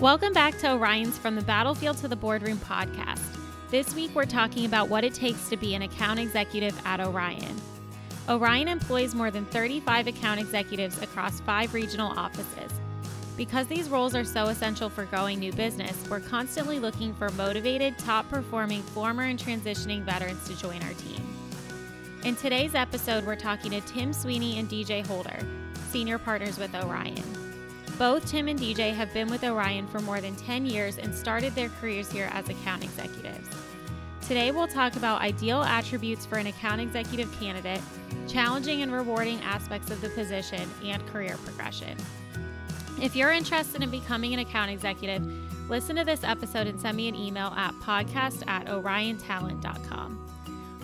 Welcome back to Orion's From the Battlefield to the Boardroom podcast. This week we're talking about what it takes to be an account executive at Orion. Orion employs more than 35 account executives across five regional offices. Because these roles are so essential for growing new business, we're constantly looking for motivated, top performing former and transitioning veterans to join our team. In today's episode, we're talking to Tim Sweeney and DJ Holder, senior partners with Orion. Both Tim and DJ have been with Orion for more than 10 years and started their careers here as account executives. Today, we'll talk about ideal attributes for an account executive candidate, challenging and rewarding aspects of the position, and career progression. If you're interested in becoming an account executive, listen to this episode and send me an email at podcast at oriontalent.com.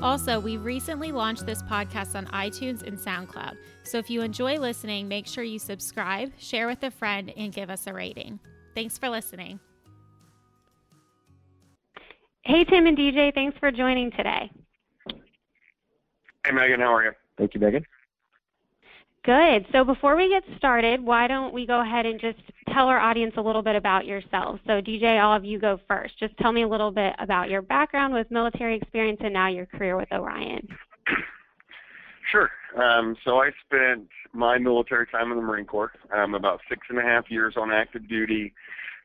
Also, we recently launched this podcast on iTunes and SoundCloud. So if you enjoy listening, make sure you subscribe, share with a friend, and give us a rating. Thanks for listening. Hey, Tim and DJ, thanks for joining today. Hey, Megan, how are you? Thank you, Megan. Good. So before we get started, why don't we go ahead and just tell our audience a little bit about yourselves. So DJ, all of you go first. Just tell me a little bit about your background with military experience and now your career with Orion. Sure. Um, so I spent my military time in the Marine Corps, um, about six and a half years on active duty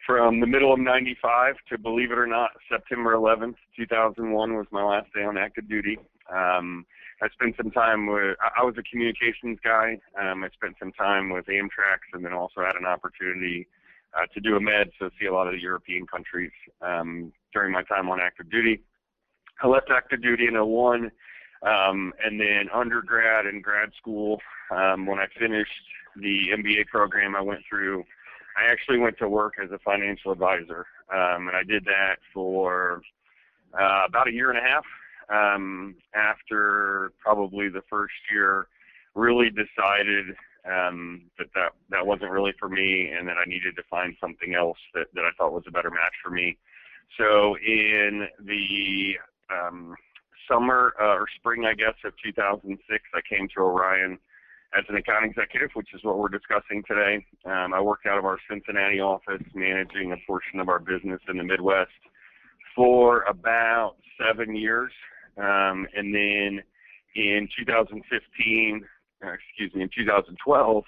from the middle of 95 to, believe it or not, September 11th, 2001 was my last day on active duty. Um, I spent some time with, I was a communications guy. Um, I spent some time with Amtrak and then also had an opportunity uh, to do a med, so see a lot of the European countries um, during my time on active duty. I left active duty in 01, um, and then undergrad and grad school, um, when I finished the MBA program I went through, I actually went to work as a financial advisor, um, and I did that for uh, about a year and a half um, after probably the first year, really decided um, that, that that wasn't really for me and that I needed to find something else that, that I thought was a better match for me. So in the um, summer uh, or spring, I guess, of 2006, I came to Orion as an account executive, which is what we're discussing today. Um, I worked out of our Cincinnati office, managing a portion of our business in the Midwest for about seven years. Um, and then in 2015, uh, excuse me, in 2012,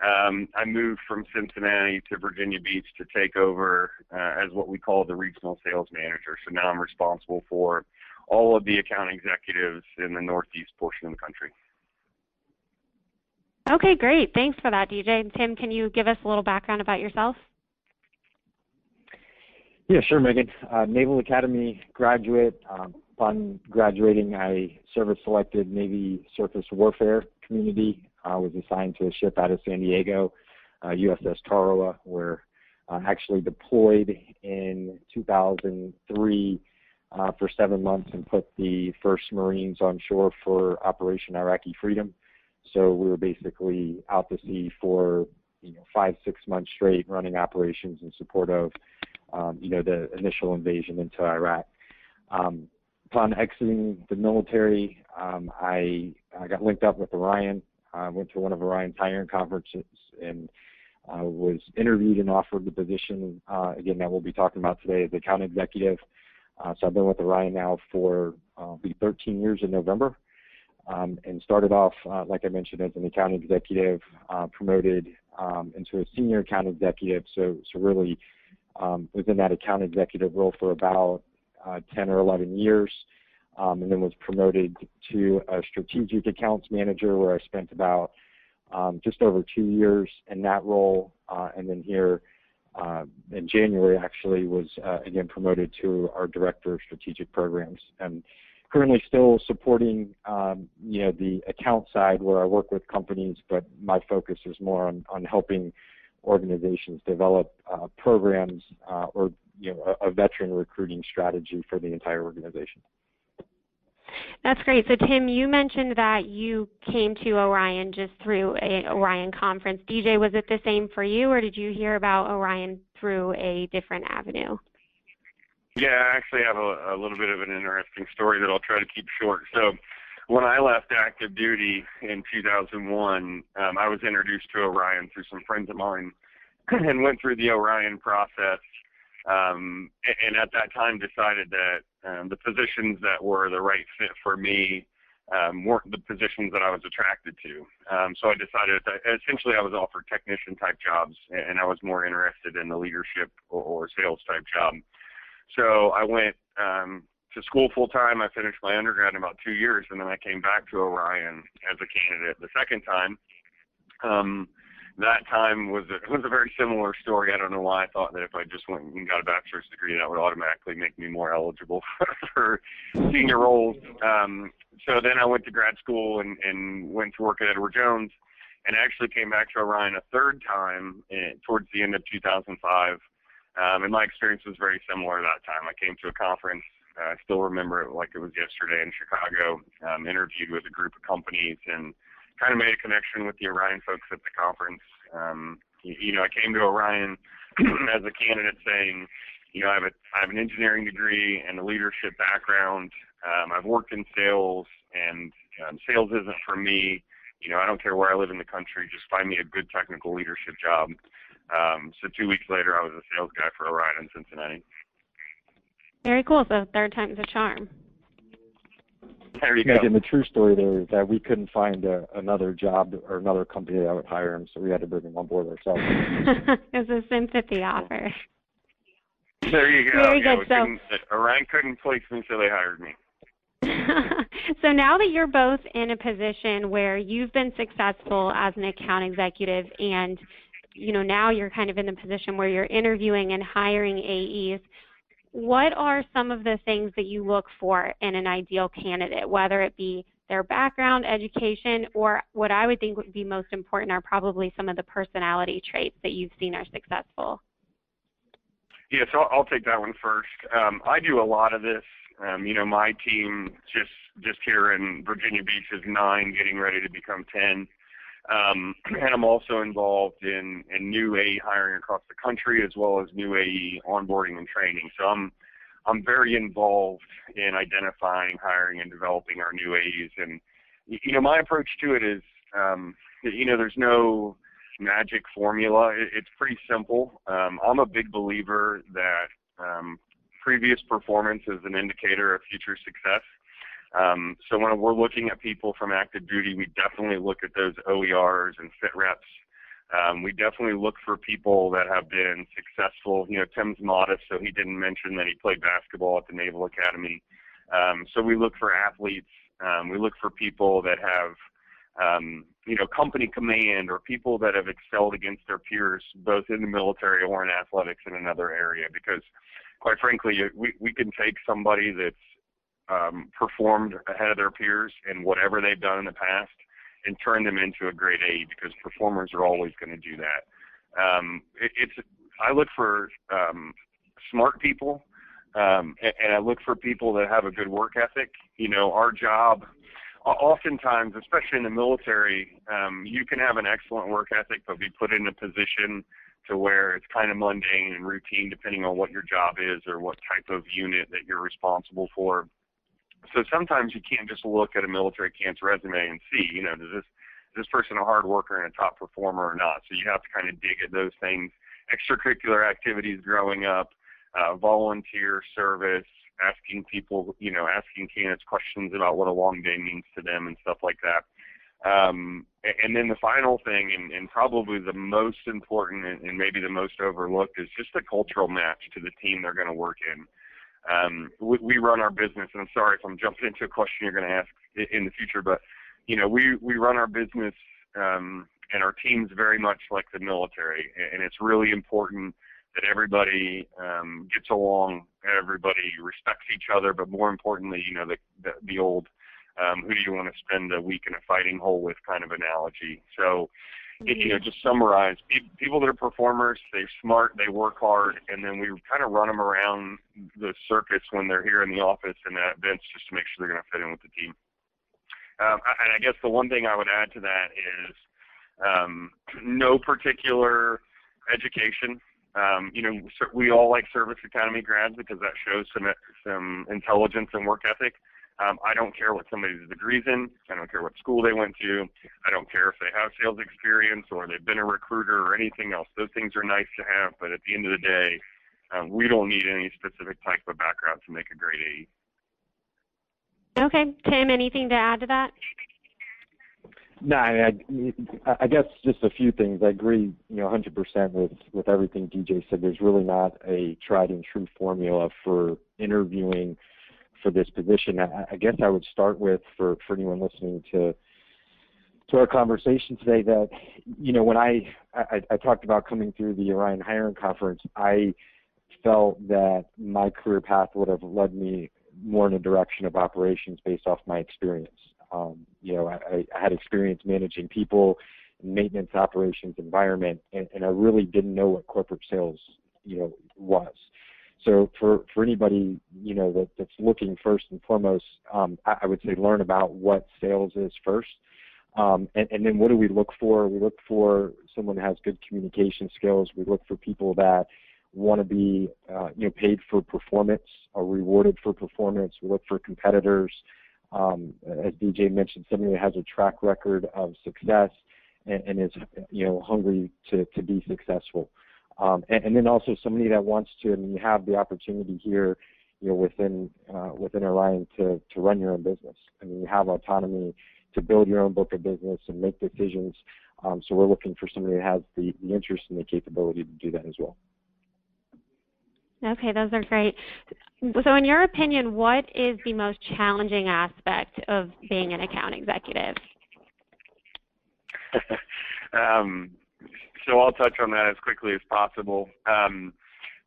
um, I moved from Cincinnati to Virginia Beach to take over uh, as what we call the regional sales manager. So now I'm responsible for all of the account executives in the northeast portion of the country. Okay, great. Thanks for that, DJ. And Tim, can you give us a little background about yourself? Yeah, sure, Megan. Uh, Naval Academy graduate. Um, upon graduating, I service selected Navy surface warfare community. I was assigned to a ship out of San Diego, uh, USS Tarawa, where uh, actually deployed in 2003 uh, for seven months and put the first Marines on shore for Operation Iraqi Freedom. So we were basically out to sea for you know five six months straight, running operations in support of um, you know the initial invasion into Iraq. Um, upon exiting the military, um, I, I got linked up with Orion. I went to one of Orion's hiring conferences and uh, was interviewed and offered the position, uh, again, that we'll be talking about today as account executive. Uh, so I've been with Orion now for uh, be 13 years in November. Um, and started off, uh, like I mentioned, as an account executive, uh, promoted um, into a senior account executive. So, so really um, was in that account executive role for about 10 or 11 years, um, and then was promoted to a strategic accounts manager where I spent about um, just over two years in that role, uh, and then here uh, in January actually was uh, again promoted to our director of strategic programs. And currently still supporting um, you know the account side where I work with companies, but my focus is more on, on helping organizations develop uh, programs uh, or you know, a, a veteran recruiting strategy for the entire organization. That's great. So Tim, you mentioned that you came to Orion just through a Orion conference. DJ, was it the same for you, or did you hear about Orion through a different avenue? Yeah, I actually have a, a little bit of an interesting story that I'll try to keep short. So when I left active duty in 2001, um, I was introduced to Orion through some friends of mine and went through the Orion process. Um, and at that time decided that um, the positions that were the right fit for me um, weren't the positions that I was attracted to. Um, so I decided that essentially I was offered technician type jobs, and I was more interested in the leadership or, sales type job. So I went um, to school full time. I finished my undergrad in about two years, and then I came back to Orion as a candidate the second time. Um, that time was a, was a very similar story. I don't know why I thought that if I just went and got a bachelor's degree, that would automatically make me more eligible for senior roles. Um, so then I went to grad school and, and went to work at Edward Jones, and actually came back to Orion a third time in, towards the end of 2005. Um, and my experience was very similar that time. I came to a conference. Uh, I still remember it like it was yesterday in Chicago. Um, interviewed with a group of companies and kind of made a connection with the Orion folks at the conference. Um, you, you know, I came to Orion as a candidate saying, you know, I have a I have an engineering degree and a leadership background. Um, I've worked in sales, and um, sales isn't for me. You know, I don't care where I live in the country. Just find me a good technical leadership job. Um, so two weeks later, I was a sales guy for Orion in Cincinnati. Very cool. So third time's a charm. There you go. the true story there is that we couldn't find a, another job or another company that would hire him, so we had to bring him on board ourselves. it's a sympathy offer. There you go. Very yeah, good. So uh, Orion couldn't place me, so they hired me. so now that you're both in a position where you've been successful as an account executive and you know now you're kind of in the position where you're interviewing and hiring AEs, what are some of the things that you look for in an ideal candidate, whether it be their background, education, or what I would think would be most important are probably some of the personality traits that you've seen are successful? Yeah, so I'll take that one first. Um, I do a lot of this. Um, you know, my team just just here in Virginia Beach is nine, getting ready to become ten. Um, and I'm also involved in, in new AE hiring across the country as well as new AE onboarding and training. So I'm I'm very involved in identifying, hiring, and developing our new AEs. And you know, my approach to it is, um, you know, there's no magic formula. It, it's pretty simple. Um, I'm a big believer that um, previous performance is an indicator of future success. Um, so when we're looking at people from active duty, we definitely look at those OERs and fit reps. Um, we definitely look for people that have been successful. You know, Tim's modest, so he didn't mention that he played basketball at the Naval Academy. Um, so we look for athletes. Um, we look for people that have, um, you know, company command or people that have excelled against their peers, both in the military or in athletics in another area. Because, quite frankly, we we can take somebody that's um, performed ahead of their peers in whatever they've done in the past and turn them into a great A because performers are always going to do that. Um, it, it's I look for um, smart people um, and, and I look for people that have a good work ethic. You know, our job oftentimes, especially in the military, um, you can have an excellent work ethic, but be put in a position to where it's kind of mundane and routine, depending on what your job is or what type of unit that you're responsible for. So sometimes you can't just look at a military cancer resume and see, you know, does this is this person a hard worker and a top performer or not? So you have to kind of dig at those things. Extracurricular activities growing up, uh, volunteer service, asking people, you know, asking candidates questions about what a long day means to them and stuff like that. Um, and then the final thing, and, and probably the most important and, and maybe the most overlooked, is just the cultural match to the team they're going to work in. Um, we, we run our business, and I'm sorry if I'm jumping into a question you're going to ask in the future, but you know, we we run our business um, and our teams very much like the military, and it's really important that everybody um, gets along, everybody respects each other, but more importantly, you know, the the, the old um, who do you want to spend a week in a fighting hole with kind of analogy. So you know, just summarize, people that are performers, they're smart, they work hard, and then we kind of run them around the circuits when they're here in the office and at events just to make sure they're going to fit in with the team. Um, and I guess the one thing I would add to that is um, no particular education. Um, you know, we all like service academy grads because that shows some some intelligence and work ethic. Um, I don't care what somebody's degrees in. I don't care what school they went to. I don't care if they have sales experience or they've been a recruiter or anything else. Those things are nice to have, but at the end of the day, um, we don't need any specific type of background to make a great AE. Okay, Tim, anything to add to that? No, I, I, I guess just a few things. I agree, you know, 100% with with everything DJ said. There's really not a tried and true formula for interviewing for this position. I, I guess I would start with for for anyone listening to to our conversation today that you know when I, I I talked about coming through the Orion Hiring Conference, I felt that my career path would have led me more in a direction of operations based off my experience. Um, you know, I, I had experience managing people, maintenance operations environment, and, and I really didn't know what corporate sales, you know, was. So for, for anybody, you know, that, that's looking first and foremost, um, I, I would say learn about what sales is first. Um, and, and then what do we look for? We look for someone who has good communication skills. We look for people that want to be, uh, you know, paid for performance or rewarded for performance. We look for competitors um, as DJ mentioned, somebody that has a track record of success and, and is, you know, hungry to, to be successful. Um, and, and, then also somebody that wants to, and you have the opportunity here, you know, within uh, within Orion to to run your own business. I mean, you have autonomy to build your own book of business and make decisions. Um, so we're looking for somebody that has the, the interest and the capability to do that as well. Okay, those are great. So, in your opinion, what is the most challenging aspect of being an account executive? um, so, I'll touch on that as quickly as possible. Um,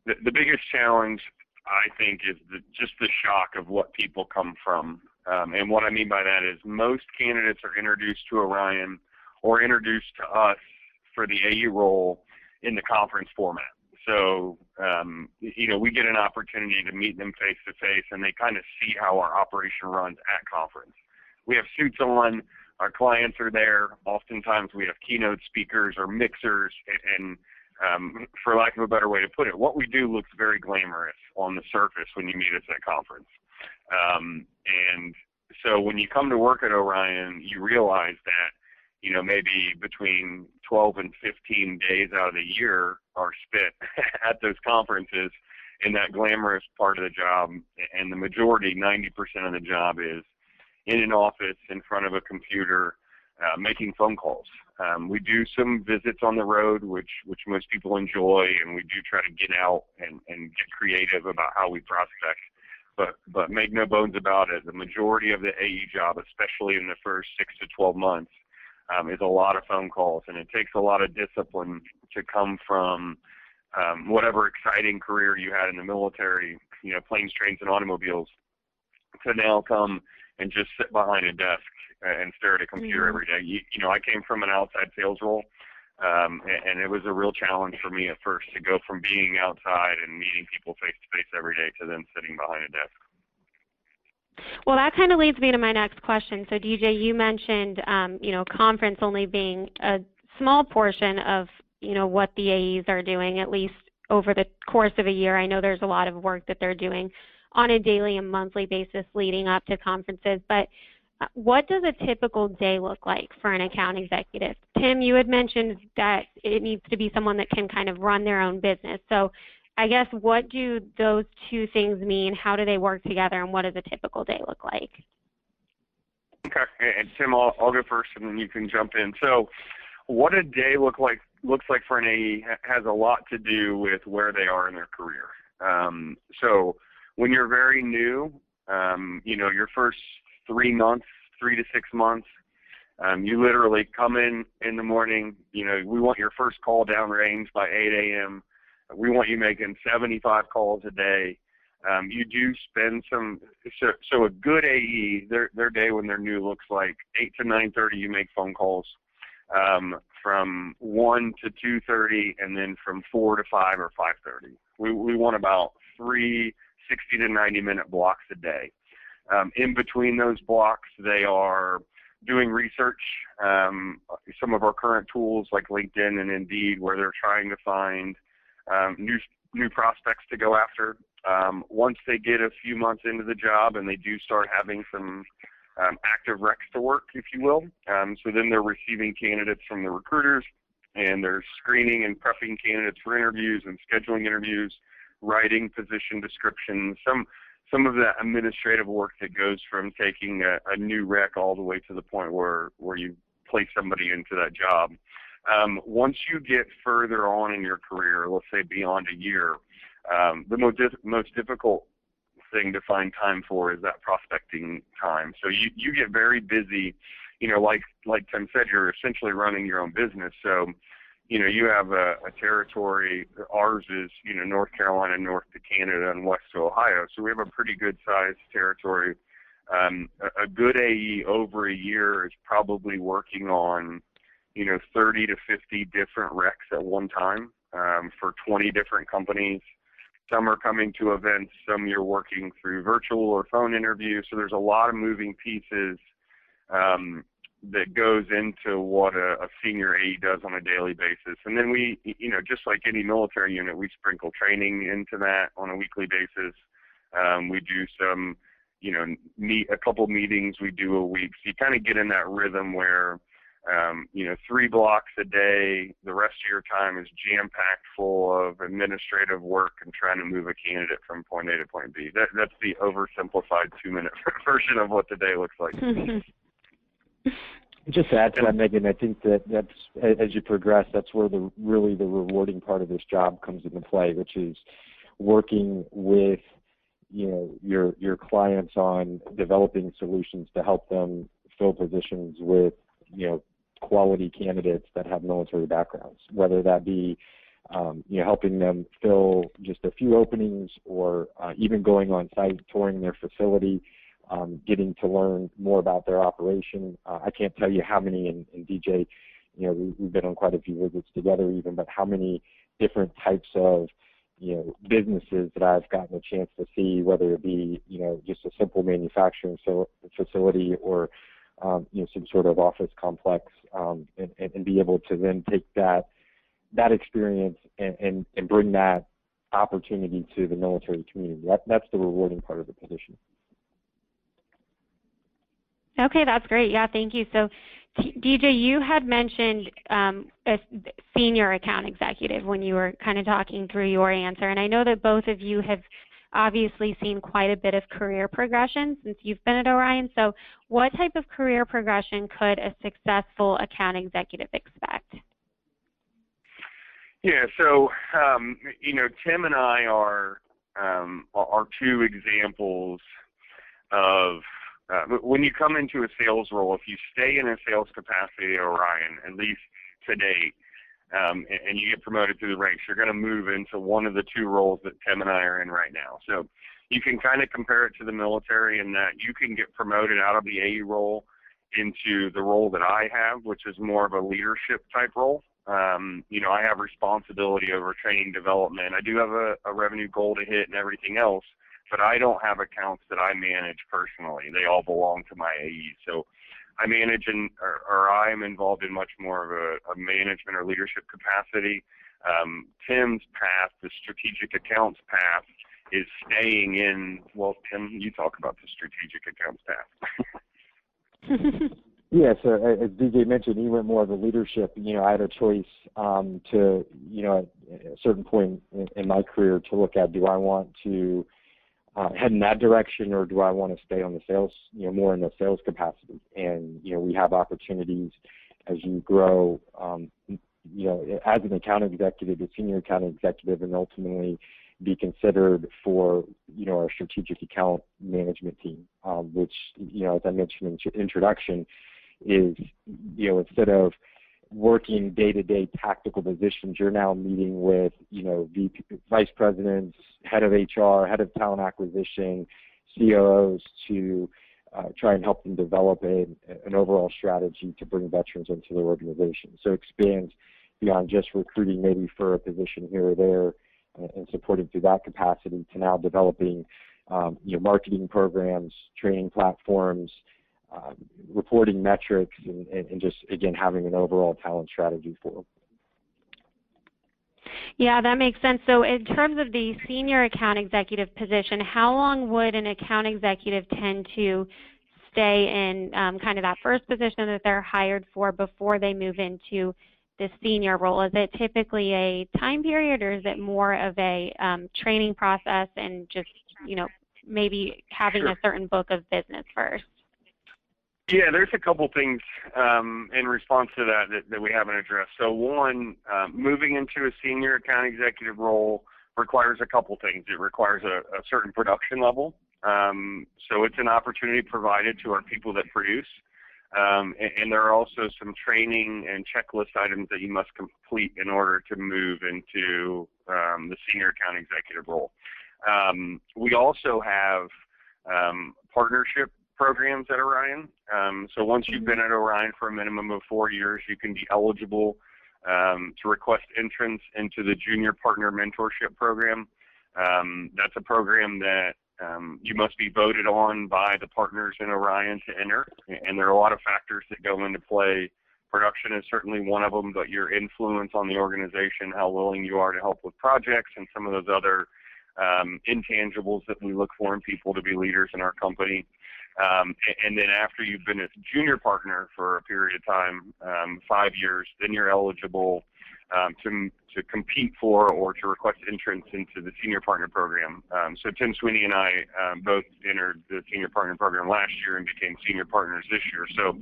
the, the, biggest challenge, I think, is the, just the shock of what people come from. Um, and what I mean by that is most candidates are introduced to Orion or introduced to us for the AE role in the conference format. So, um, you know, we get an opportunity to meet them face to face, and they kind of see how our operation runs at conference. We have suits on. Our clients are there. Oftentimes, we have keynote speakers or mixers, and, um, for lack of a better way to put it, what we do looks very glamorous on the surface when you meet us at a conference. Um, and so, when you come to work at Orion, you realize that you know, maybe between 12 and 15 days out of the year are spent at those conferences in that glamorous part of the job. And the majority, 90% of the job is in an office in front of a computer uh, making phone calls. Um, we do some visits on the road, which which most people enjoy, and we do try to get out and, and get creative about how we prospect. But but make no bones about it, the majority of the AE job, especially in the first six to 12 months, um, is a lot of phone calls, and it takes a lot of discipline to come from um, whatever exciting career you had in the military, you know, planes, trains, and automobiles, to now come and just sit behind a desk and stare at a computer mm-hmm. every day. You, you know, I came from an outside sales role, um, and, and it was a real challenge for me at first to go from being outside and meeting people face to face every day to then sitting behind a desk. Well, that kind of leads me to my next question. So, DJ, you mentioned, um, you know, conference only being a small portion of, you know, what the AEs are doing, at least over the course of a year. I know there's a lot of work that they're doing on a daily and monthly basis leading up to conferences, but uh, what does a typical day look like for an account executive? Tim, you had mentioned that it needs to be someone that can kind of run their own business. So I guess what do those two things mean? How do they work together, and what does a typical day look like? Okay, and Tim, I'll, I'll go first, and then you can jump in. So, what a day look like looks like for an AE has a lot to do with where they are in their career. Um, so, when you're very new, um, you know, your first three months, three to six months, um, you literally come in in the morning. You know, we want your first call down downrange by 8 a.m. We want you making 75 calls a day. Um, you do spend some. So, so a good AE, their their day when they're new looks like 8 to 9:30. You make phone calls um, from 1 to 2:30, and then from 4 to 5 or 5:30. We we want about three 60 to 90 minute blocks a day. Um, in between those blocks, they are doing research. Um, some of our current tools like LinkedIn and Indeed, where they're trying to find um, new new prospects to go after. Um, once they get a few months into the job and they do start having some um, active recs to work, if you will, um, so then they're receiving candidates from the recruiters and they're screening and prepping candidates for interviews and scheduling interviews, writing position descriptions, some some of that administrative work that goes from taking a, a new rec all the way to the point where where you place somebody into that job. Um, once you get further on in your career, let's say beyond a year, um, the most most difficult thing to find time for is that prospecting time. So you you get very busy. You know, like like Tim said, you're essentially running your own business. So you know, you have a, a territory. Ours is, you know, North Carolina, north to Canada, and west to Ohio. So we have a pretty good sized territory. Um, a, a good AE over a year is probably working on, you know, 30 to 50 different recs at one time um, for 20 different companies. Some are coming to events. Some you're working through virtual or phone interviews. So there's a lot of moving pieces. Um, that goes into what a, a senior AE does on a daily basis. And then we, you know, just like any military unit, we sprinkle training into that on a weekly basis. Um, we do some, you know, meet a couple meetings we do a week. So you kind of get in that rhythm where, um, you know, three blocks a day. The rest of your time is jam packed full of administrative work and trying to move a candidate from point A to point B. That, that's the oversimplified two minute version of what the day looks like. Just to add to that, Megan, I think that that's as you progress, that's where the really the rewarding part of this job comes into play, which is working with you know your your clients on developing solutions to help them fill positions with you know quality candidates that have military backgrounds, whether that be um, you know helping them fill just a few openings or uh, even going on site touring their facility um, getting to learn more about their operation. Uh, I can't tell you how many, and, and DJ, you know, we, we've been on quite a few visits together even, but how many different types of, you know, businesses that I've gotten a chance to see, whether it be, you know, just a simple manufacturing so, facility or, um, you know, some sort of office complex, um, and, and, and be able to then take that that experience and, and, and bring that opportunity to the military community. That, that's the rewarding part of the position. Okay, that's great. Yeah, thank you. So, DJ, you had mentioned um, a senior account executive when you were kind of talking through your answer, and I know that both of you have obviously seen quite a bit of career progression since you've been at Orion. So, what type of career progression could a successful account executive expect? Yeah, so um, you know, Tim and I are um, are two examples of uh, when you come into a sales role, if you stay in a sales capacity Orion, at least today, um, and, and you get promoted through the ranks, you're going to move into one of the two roles that Tim and I are in right now. So you can kind of compare it to the military in that you can get promoted out of the AE role into the role that I have, which is more of a leadership type role. Um, you know, I have responsibility over training development. I do have a, a revenue goal to hit and everything else but I don't have accounts that I manage personally. They all belong to my AE. So I manage and or, or I am involved in much more of a, a management or leadership capacity. Um, Tim's path, the strategic accounts path, is staying in. Well, Tim, you talk about the strategic accounts path. yeah, so as DJ mentioned, he went more of a leadership. You know, I had a choice um, to, you know, at a certain point in, in my career to look at: do I want to uh, head in that direction, or do I want to stay on the sales, you know, more in the sales capacity? And you know, we have opportunities as you grow, um, you know, as an account executive, a senior account executive, and ultimately be considered for you know our strategic account management team, um, which you know, as I mentioned in introduction, is you know instead of working day-to-day tactical positions, you're now meeting with, you know, VP, vice presidents, head of HR, head of talent acquisition, COOs to uh, try and help them develop a, an overall strategy to bring veterans into their organization. So expands beyond just recruiting maybe for a position here or there and, and supporting through that capacity to now developing, um, you know, marketing programs, training platforms, um, reporting metrics and, and, just again having an overall talent strategy for them. Yeah, that makes sense. So in terms of the senior account executive position, how long would an account executive tend to stay in um, kind of that first position that they're hired for before they move into the senior role? Is it typically a time period or is it more of a um, training process and just, you know, maybe having sure. a certain book of business first? Yeah, there's a couple things um, in response to that, that that we haven't addressed. So one, um, moving into a senior account executive role requires a couple things. It requires a, a certain production level. Um, so it's an opportunity provided to our people that produce. Um, and, and, there are also some training and checklist items that you must complete in order to move into um, the senior account executive role. Um, we also have partnership programs at Orion. Um, so once you've been at Orion for a minimum of four years, you can be eligible um, to request entrance into the Junior Partner Mentorship Program. Um, that's a program that um, you must be voted on by the partners in Orion to enter, and there are a lot of factors that go into play. Production is certainly one of them, but your influence on the organization, how willing you are to help with projects, and some of those other um, intangibles that we look for in people to be leaders in our company. Um, and then after you've been a junior partner for a period of time, um, five years, then you're eligible um, to, to compete for or to request entrance into the senior partner program. Um, so Tim Sweeney and I um, both entered the senior partner program last year and became senior partners this year. So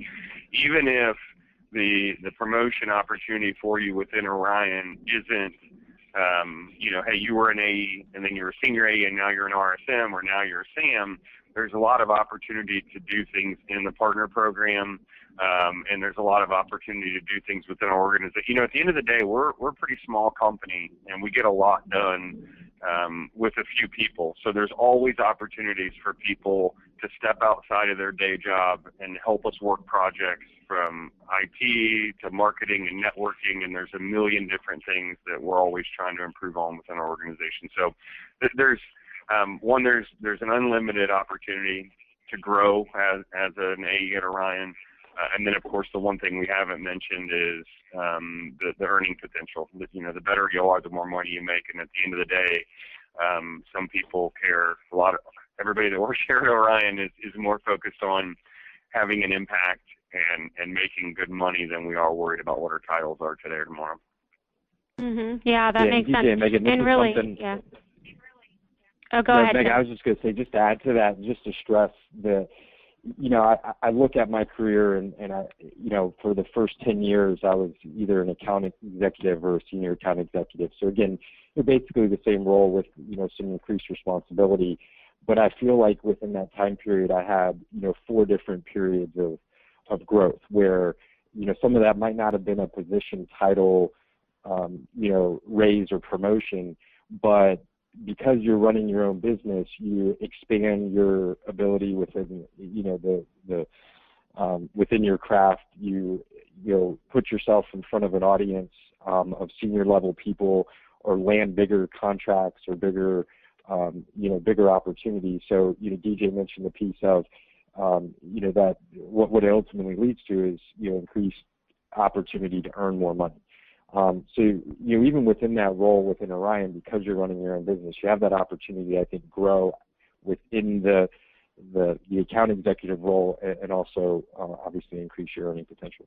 even if the the promotion opportunity for you within Orion isn't um, you know, hey, you were an AE and then you're a senior AE and now you're an RSM or now you're a SAM there's a lot of opportunity to do things in the partner program, um, and there's a lot of opportunity to do things within our organization. You know, at the end of the day, we're we're a pretty small company, and we get a lot done um, with a few people. So there's always opportunities for people to step outside of their day job and help us work projects from IT to marketing and networking, and there's a million different things that we're always trying to improve on within our organization. So th- there's um, one, there's there's an unlimited opportunity to grow as as an AE at Orion, uh, and then of course the one thing we haven't mentioned is um, the the earning potential. The, you know, the better you are, the more money you make, and at the end of the day, um, some people care a lot. Of, everybody that works here at Orion is is more focused on having an impact and and making good money than we are worried about what our titles are today or tomorrow. Mhm. Yeah, that yeah, makes DJ, sense. Megan, and really, yeah. Oh, go no, ahead. Meg, I was just going to say, just to add to that, just to stress the, you know, I, I look at my career and, and I, you know, for the first 10 years, I was either an account executive or a senior account executive. So again, you're basically the same role with, you know, some increased responsibility. But I feel like within that time period, I had, you know, four different periods of, of growth where, you know, some of that might not have been a position title, um, you know, raise or promotion, but because you're running your own business, you expand your ability within you know the the um, within your craft. You you know put yourself in front of an audience um, of senior level people, or land bigger contracts or bigger um, you know bigger opportunities. So you know DJ mentioned the piece of um, you know that what what it ultimately leads to is you know increased opportunity to earn more money. Um, so you know, even within that role within Orion, because you're running your own business, you have that opportunity, I think, grow within the the, the account executive role, and also uh, obviously increase your earning potential.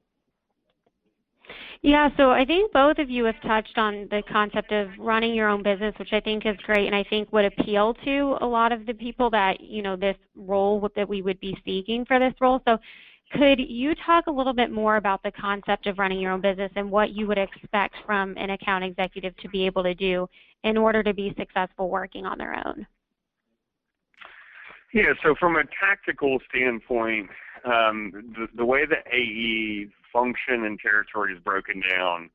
Yeah, so I think both of you have touched on the concept of running your own business, which I think is great, and I think would appeal to a lot of the people that you know this role that we would be seeking for this role. So could you talk a little bit more about the concept of running your own business and what you would expect from an account executive to be able to do in order to be successful working on their own? Yeah, so from a tactical standpoint, um, the, the way the AE function and territory is broken down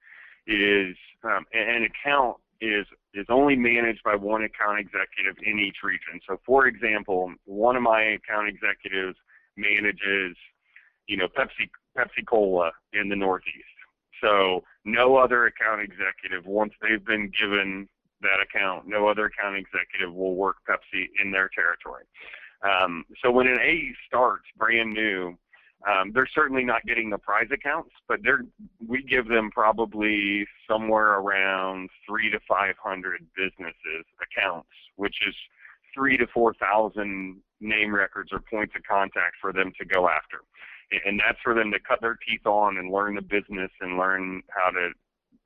is um, an account is is only managed by one account executive in each region. So, for example, one of my account executives manages you know, Pepsi Pepsi Cola in the Northeast. So no other account executive, once they've been given that account, no other account executive will work Pepsi in their territory. Um, so when an AE starts brand new, Um, they're certainly not getting the prize accounts, but they're we give them probably somewhere around three to five hundred businesses accounts, which is three to four thousand name records or points of contact for them to go after, and that's for them to cut their teeth on and learn the business and learn how to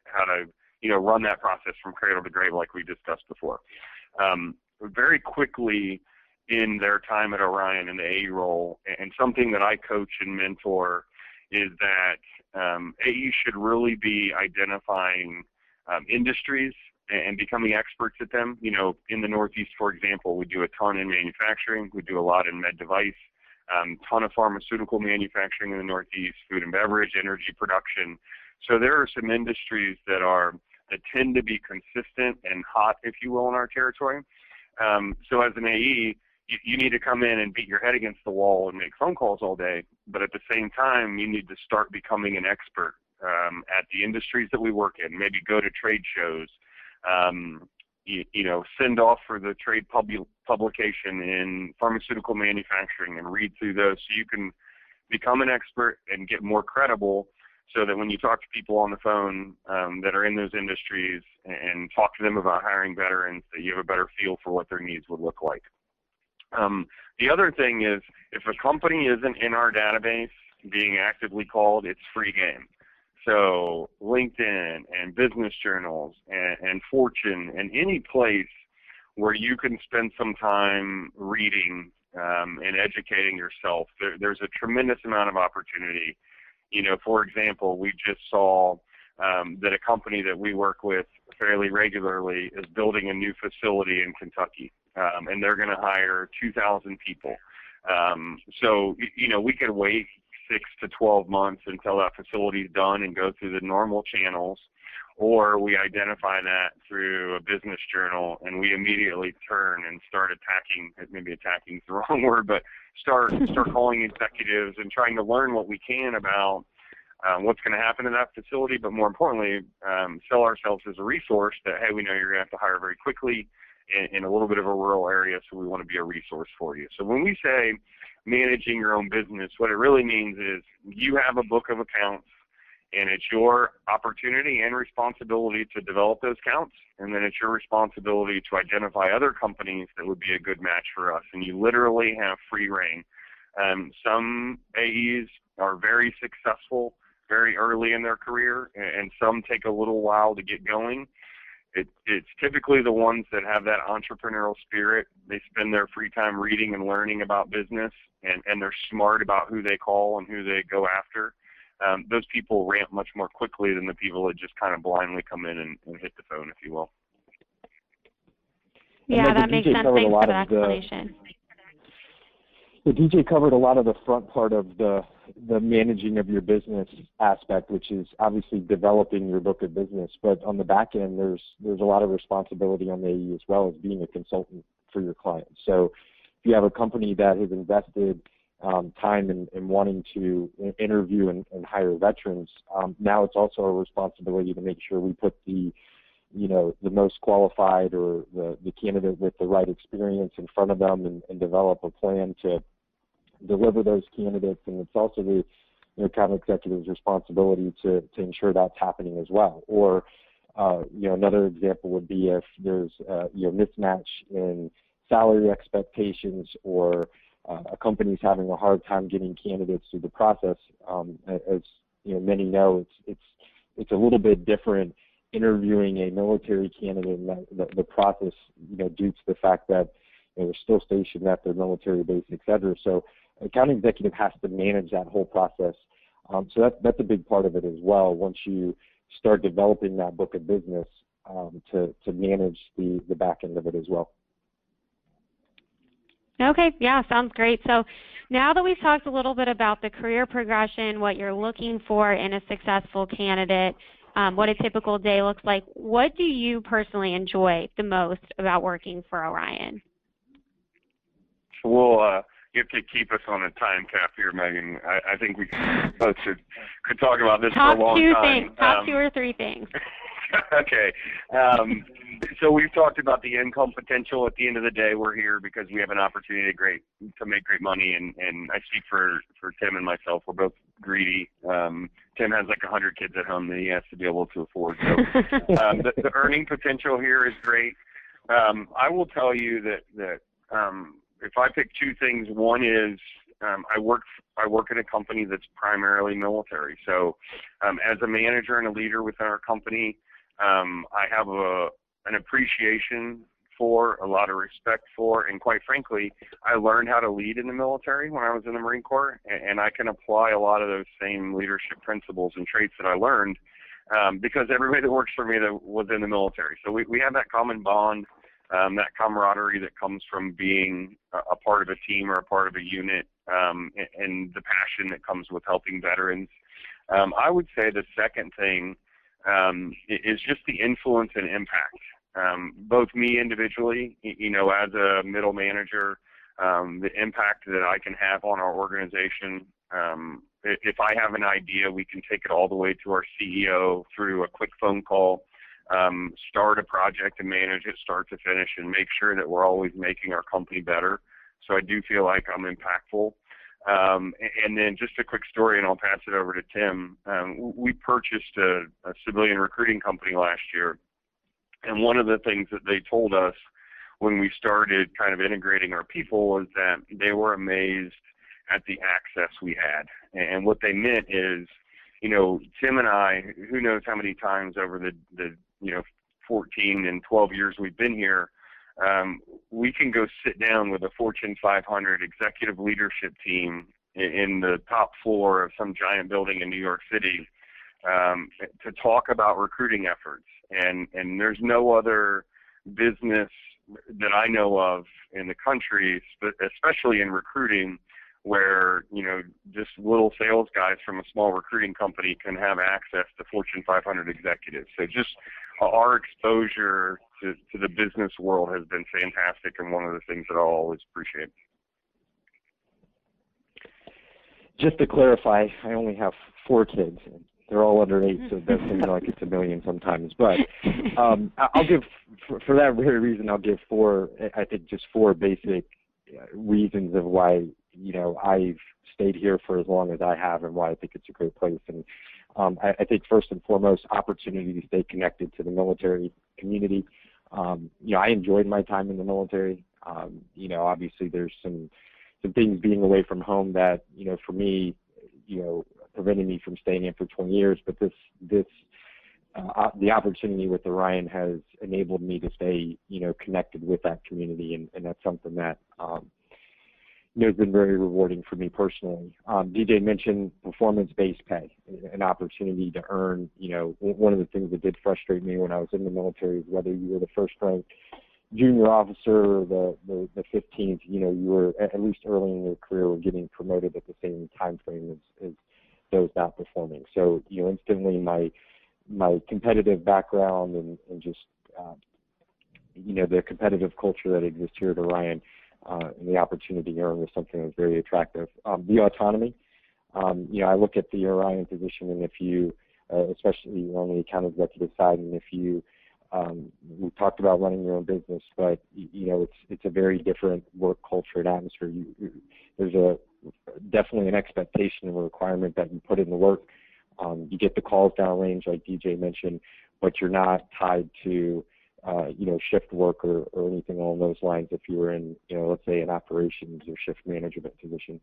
how to you know run that process from cradle to grave like we discussed before. Um, very quickly in their time at Orion in the AE role, and something that I coach and mentor is that um, AE should really be identifying um, industries and becoming experts at them. You know, in the Northeast, for example, we do a ton in manufacturing. We do a lot in med device, um, ton of pharmaceutical manufacturing in the Northeast, food and beverage, energy production. So there are some industries that are that tend to be consistent and hot, if you will, in our territory. Um, so as an AE, you, you need to come in and beat your head against the wall and make phone calls all day, but at the same time, you need to start becoming an expert um, at the industries that we work in. Maybe go to trade shows, um, you, you know, send off for the trade pub- publication in pharmaceutical manufacturing and read through those so you can become an expert and get more credible so that when you talk to people on the phone um, that are in those industries and, talk to them about hiring veterans, that you have a better feel for what their needs would look like. Um, the other thing is, if a company isn't in our database being actively called, it's free game. So LinkedIn and business journals and, and Fortune and any place where you can spend some time reading um, and educating yourself, there, there's a tremendous amount of opportunity. You know, for example, we just saw um, that a company that we work with fairly regularly is building a new facility in Kentucky um, and they're going to hire 2,000 people. Um, so, you know, we could wait six to 12 months until that facility is done and go through the normal channels, or we identify that through a business journal and we immediately turn and start attacking, maybe attacking is the wrong word, but start, start calling executives and trying to learn what we can about um, what's going to happen in that facility, but more importantly, um, sell ourselves as a resource that, hey, we know you're going to have to hire very quickly in, in a little bit of a rural area, so we want to be a resource for you. So when we say managing your own business, what it really means is you have a book of accounts and it's your opportunity and responsibility to develop those accounts and then it's your responsibility to identify other companies that would be a good match for us. And you literally have free reign. Um, some AEs are very successful very early in their career and some take a little while to get going it, it's typically the ones that have that entrepreneurial spirit. They spend their free time reading and learning about business, and, and they're smart about who they call and who they go after. Um, those people ramp much more quickly than the people that just kind of blindly come in and, and hit the phone, if you will. Yeah, that makes sense. Thanks for that explanation. The, the DJ covered a lot of the front part of the the managing of your business aspect, which is obviously developing your book of business. But on the back end, there's there's a lot of responsibility on the AE as well as being a consultant for your clients. So if you have a company that has invested um, time in, in, wanting to interview and, and hire veterans, um, now it's also a responsibility to make sure we put the you know the most qualified or the, the candidate with the right experience in front of them and, and develop a plan to deliver those candidates, and it's also the you know, account executive's responsibility to, to ensure that's happening as well. Or, uh, you know, another example would be if there's uh, you know mismatch in salary expectations or uh, a company's having a hard time getting candidates through the process. Um, as you know, many know, it's it's it's a little bit different interviewing a military candidate and the, the, the process, you know, due to the fact that you know, they're still stationed at their military base, et cetera. So account executive has to manage that whole process. Um, so that, that's a big part of it as well. Once you start developing that book of business um, to, to manage the, the back end of it as well. Okay, yeah, sounds great. So now that we've talked a little bit about the career progression, what you're looking for in a successful candidate, um, what a typical day looks like, what do you personally enjoy the most about working for Orion? Well, uh, you have to keep us on a time cap here, Megan. I, I think we both should could talk about this Top for a long two time. Things. Top um, two or three things. okay. Um, so we've talked about the income potential. At the end of the day, we're here because we have an opportunity to great to make great money, and and I speak for for Tim and myself. We're both greedy. Um, Tim has like a hundred kids at home that he has to be able to afford. So um, the, the earning potential here is great. Um, I will tell you that that um, if I pick two things, one is um, I work I work in a company that's primarily military. So, um, as a manager and a leader within our company, um, I have a an appreciation for, a lot of respect for, and quite frankly, I learned how to lead in the military when I was in the Marine Corps, and, and I can apply a lot of those same leadership principles and traits that I learned um, because everybody that works for me that was in the military. So we we have that common bond um, that camaraderie that comes from being a, part of a team or a part of a unit, um, and, and, the passion that comes with helping veterans. Um, I would say the second thing um, is just the influence and impact. Um, both me individually, you know, as a middle manager, um, the impact that I can have on our organization. if I have an idea, we can take it all the way to our CEO through a quick phone call um, start a project and manage it start to finish and make sure that we're always making our company better. So I do feel like I'm impactful. Um, and then just a quick story, and I'll pass it over to Tim. Um, we purchased a, a civilian recruiting company last year, and one of the things that they told us when we started kind of integrating our people was that they were amazed at the access we had. And what they meant is, you know, Tim and I, who knows how many times over the, the you know 14 and 12 years we've been here, um, we can go sit down with a Fortune 500 executive leadership team in, the top floor of some giant building in New York City um, to talk about recruiting efforts. And and there's no other business that I know of in the country, especially in recruiting, where you know just little sales guys from a small recruiting company can have access to Fortune 500 executives. So just our exposure to, to the business world has been fantastic, and one of the things that I'll always appreciate. Just to clarify, I only have four kids. And They're all under eight, so it does seem like it's a million sometimes. But um, I'll give, for, for that very reason, I'll give four. I think just four basic uh, reasons of why you know I've stayed here for as long as I have, and why I think it's a great place. And um, I, I, think first and foremost, opportunity to stay connected to the military community. Um, you know, I enjoyed my time in the military. Um, you know, obviously there's some some things being away from home that you know for me, you know, prevented me from staying in for 20 years. But this this uh, the opportunity with Orion has enabled me to stay, you know, connected with that community, and, and that's something that um, has been very rewarding for me personally. Um, DJ mentioned performance-based pay, an opportunity to earn. You know, one of the things that did frustrate me when I was in the military is whether you were the first-ranked junior officer or the, the, the 15th, you know, you were at least early in your career were getting promoted at the same time frame as, as those not performing. So, you know, instantly my my competitive background and, and just uh, you know the competitive culture that exists here at Orion uh, and the opportunity earn was something that was very attractive. Um, the autonomy, um, you know, I look at the Orion position, and if you, uh, especially on the account executive side, and if you, um, we talked about running your own business, but you know, it's it's a very different work culture and atmosphere. You, you, there's a definitely an expectation and a requirement that you put in the work. Um, you get the calls downrange, like DJ mentioned, but you're not tied to uh, you know, shift work or, or anything along those lines if you were in, you know, let's say an operations or shift management position.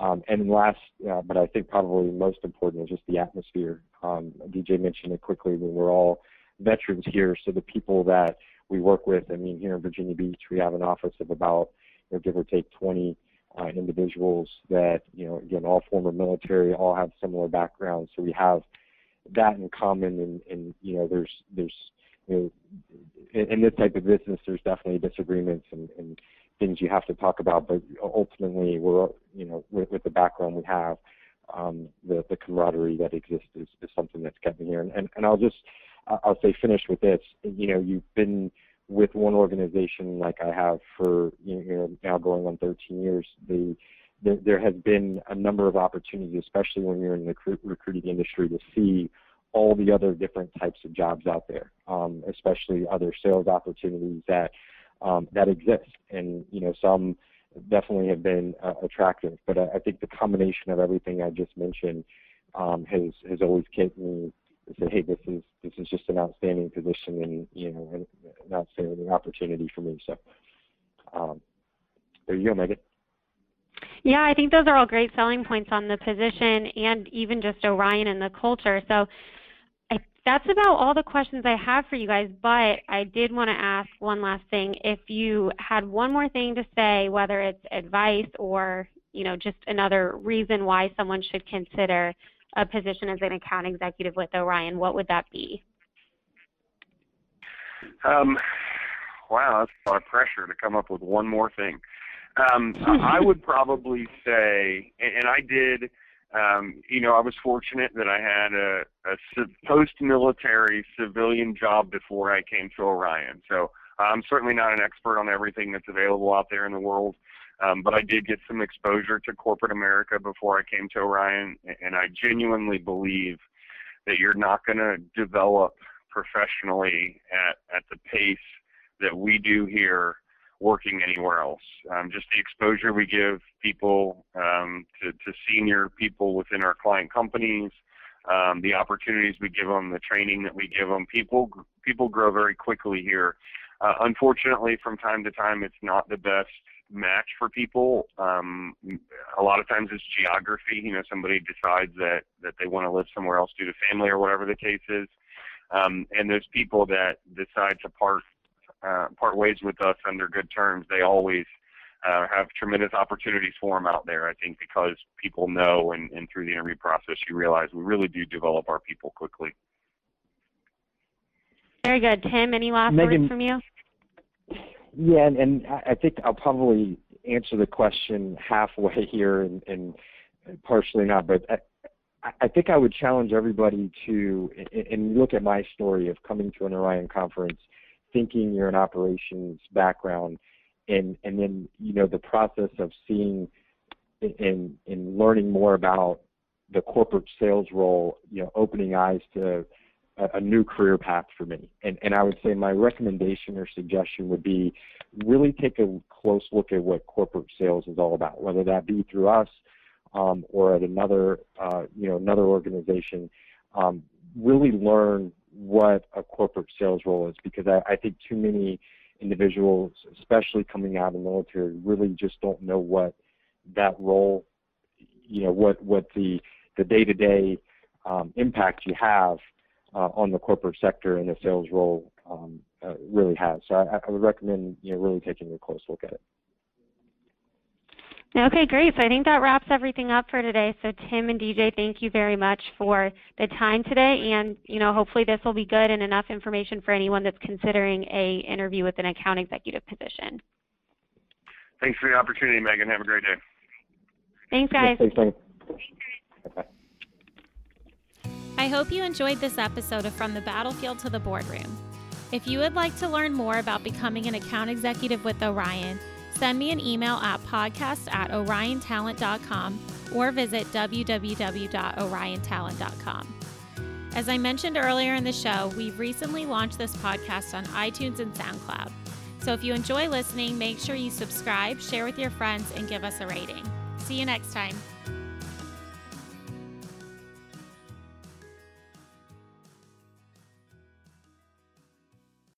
Um, and last, uh, but I think probably most important is just the atmosphere. Um, DJ mentioned it quickly when we're all veterans here, so the people that we work with, I mean, here in Virginia Beach, we have an office of about, you know, give or take 20 uh, individuals that, you know, again, all former military, all have similar backgrounds, so we have that in common, and, and you know, there's there's you know, in, in this type of business, there's definitely disagreements and, and things you have to talk about, but ultimately, we're you know, with, with the background we have, um, the the camaraderie that exists is, is something that's kept me here. And, and and I'll just I'll say finish with this. You know, you've been with one organization like I have for you know now going on 13 years. The there, there has been a number of opportunities, especially when you're in the recruiting industry, to see all the other different types of jobs out there, um, especially other sales opportunities that um, that exist. And you know, some definitely have been uh, attractive, but I, I, think the combination of everything I just mentioned um, has has always kept me say, hey, this is this is just an outstanding position and you know an, an outstanding opportunity for me. So um, there you go, Megan. Yeah, I think those are all great selling points on the position and even just Orion and the culture. So that's about all the questions I have for you guys, but I did want to ask one last thing. If you had one more thing to say, whether it's advice or you know just another reason why someone should consider a position as an account executive with Orion, what would that be? Um, wow, that's a lot of pressure to come up with one more thing. Um, I would probably say, and I did. Um, you know, I was fortunate that I had a, a post-military civilian job before I came to Orion. So I'm certainly not an expert on everything that's available out there in the world, um, but I did get some exposure to corporate America before I came to Orion, and I genuinely believe that you're not going to develop professionally at, at the pace that we do here working anywhere else. Um, just the exposure we give people um, to, to senior people within our client companies, um, the opportunities we give them, the training that we give them. People people grow very quickly here. Uh, unfortunately, from time to time, it's not the best match for people. Um, a lot of times, it's geography. You know, somebody decides that that they want to live somewhere else due to family or whatever the case is. Um, and there's people that decide to part uh, part ways with us under good terms, they always uh, have tremendous opportunities for them out there. I think because people know, and, and through the interview process, you realize we really do develop our people quickly. Very good, Tim. Any last Megan, words from you? Yeah, and, and I think I'll probably answer the question halfway here, and, and partially not, but. I, I think I would challenge everybody to, and look at my story of coming to an Orion conference thinking you're an operations background and and then you know the process of seeing and and learning more about the corporate sales role you know opening eyes to a, a new career path for me. And and I would say my recommendation or suggestion would be really take a close look at what corporate sales is all about whether that be through us um, or at another uh, you know another organization. Um, really learn what a corporate sales role is because I, I think too many individuals, especially coming out of the military, really just don't know what that role, you know, what what the the day to day impact you have uh, on the corporate sector and the sales role um, uh, really has. So I, I would recommend you know really taking a close look at it. Okay, great. So I think that wraps everything up for today. So Tim and DJ, thank you very much for the time today. And you know, hopefully this will be good and enough information for anyone that's considering a interview with an account executive position. Thanks for the opportunity, Megan. Have a great day. Thanks, guys. thanks, Megan. I hope you enjoyed this episode of From the Battlefield to the Boardroom. If you would like to learn more about becoming an account executive with Orion, Send me an email at podcast at oriontalent.com or visit www.oriontalent.com. As I mentioned earlier in the show, we've recently launched this podcast on iTunes and SoundCloud. So if you enjoy listening, make sure you subscribe, share with your friends, and give us a rating. See you next time.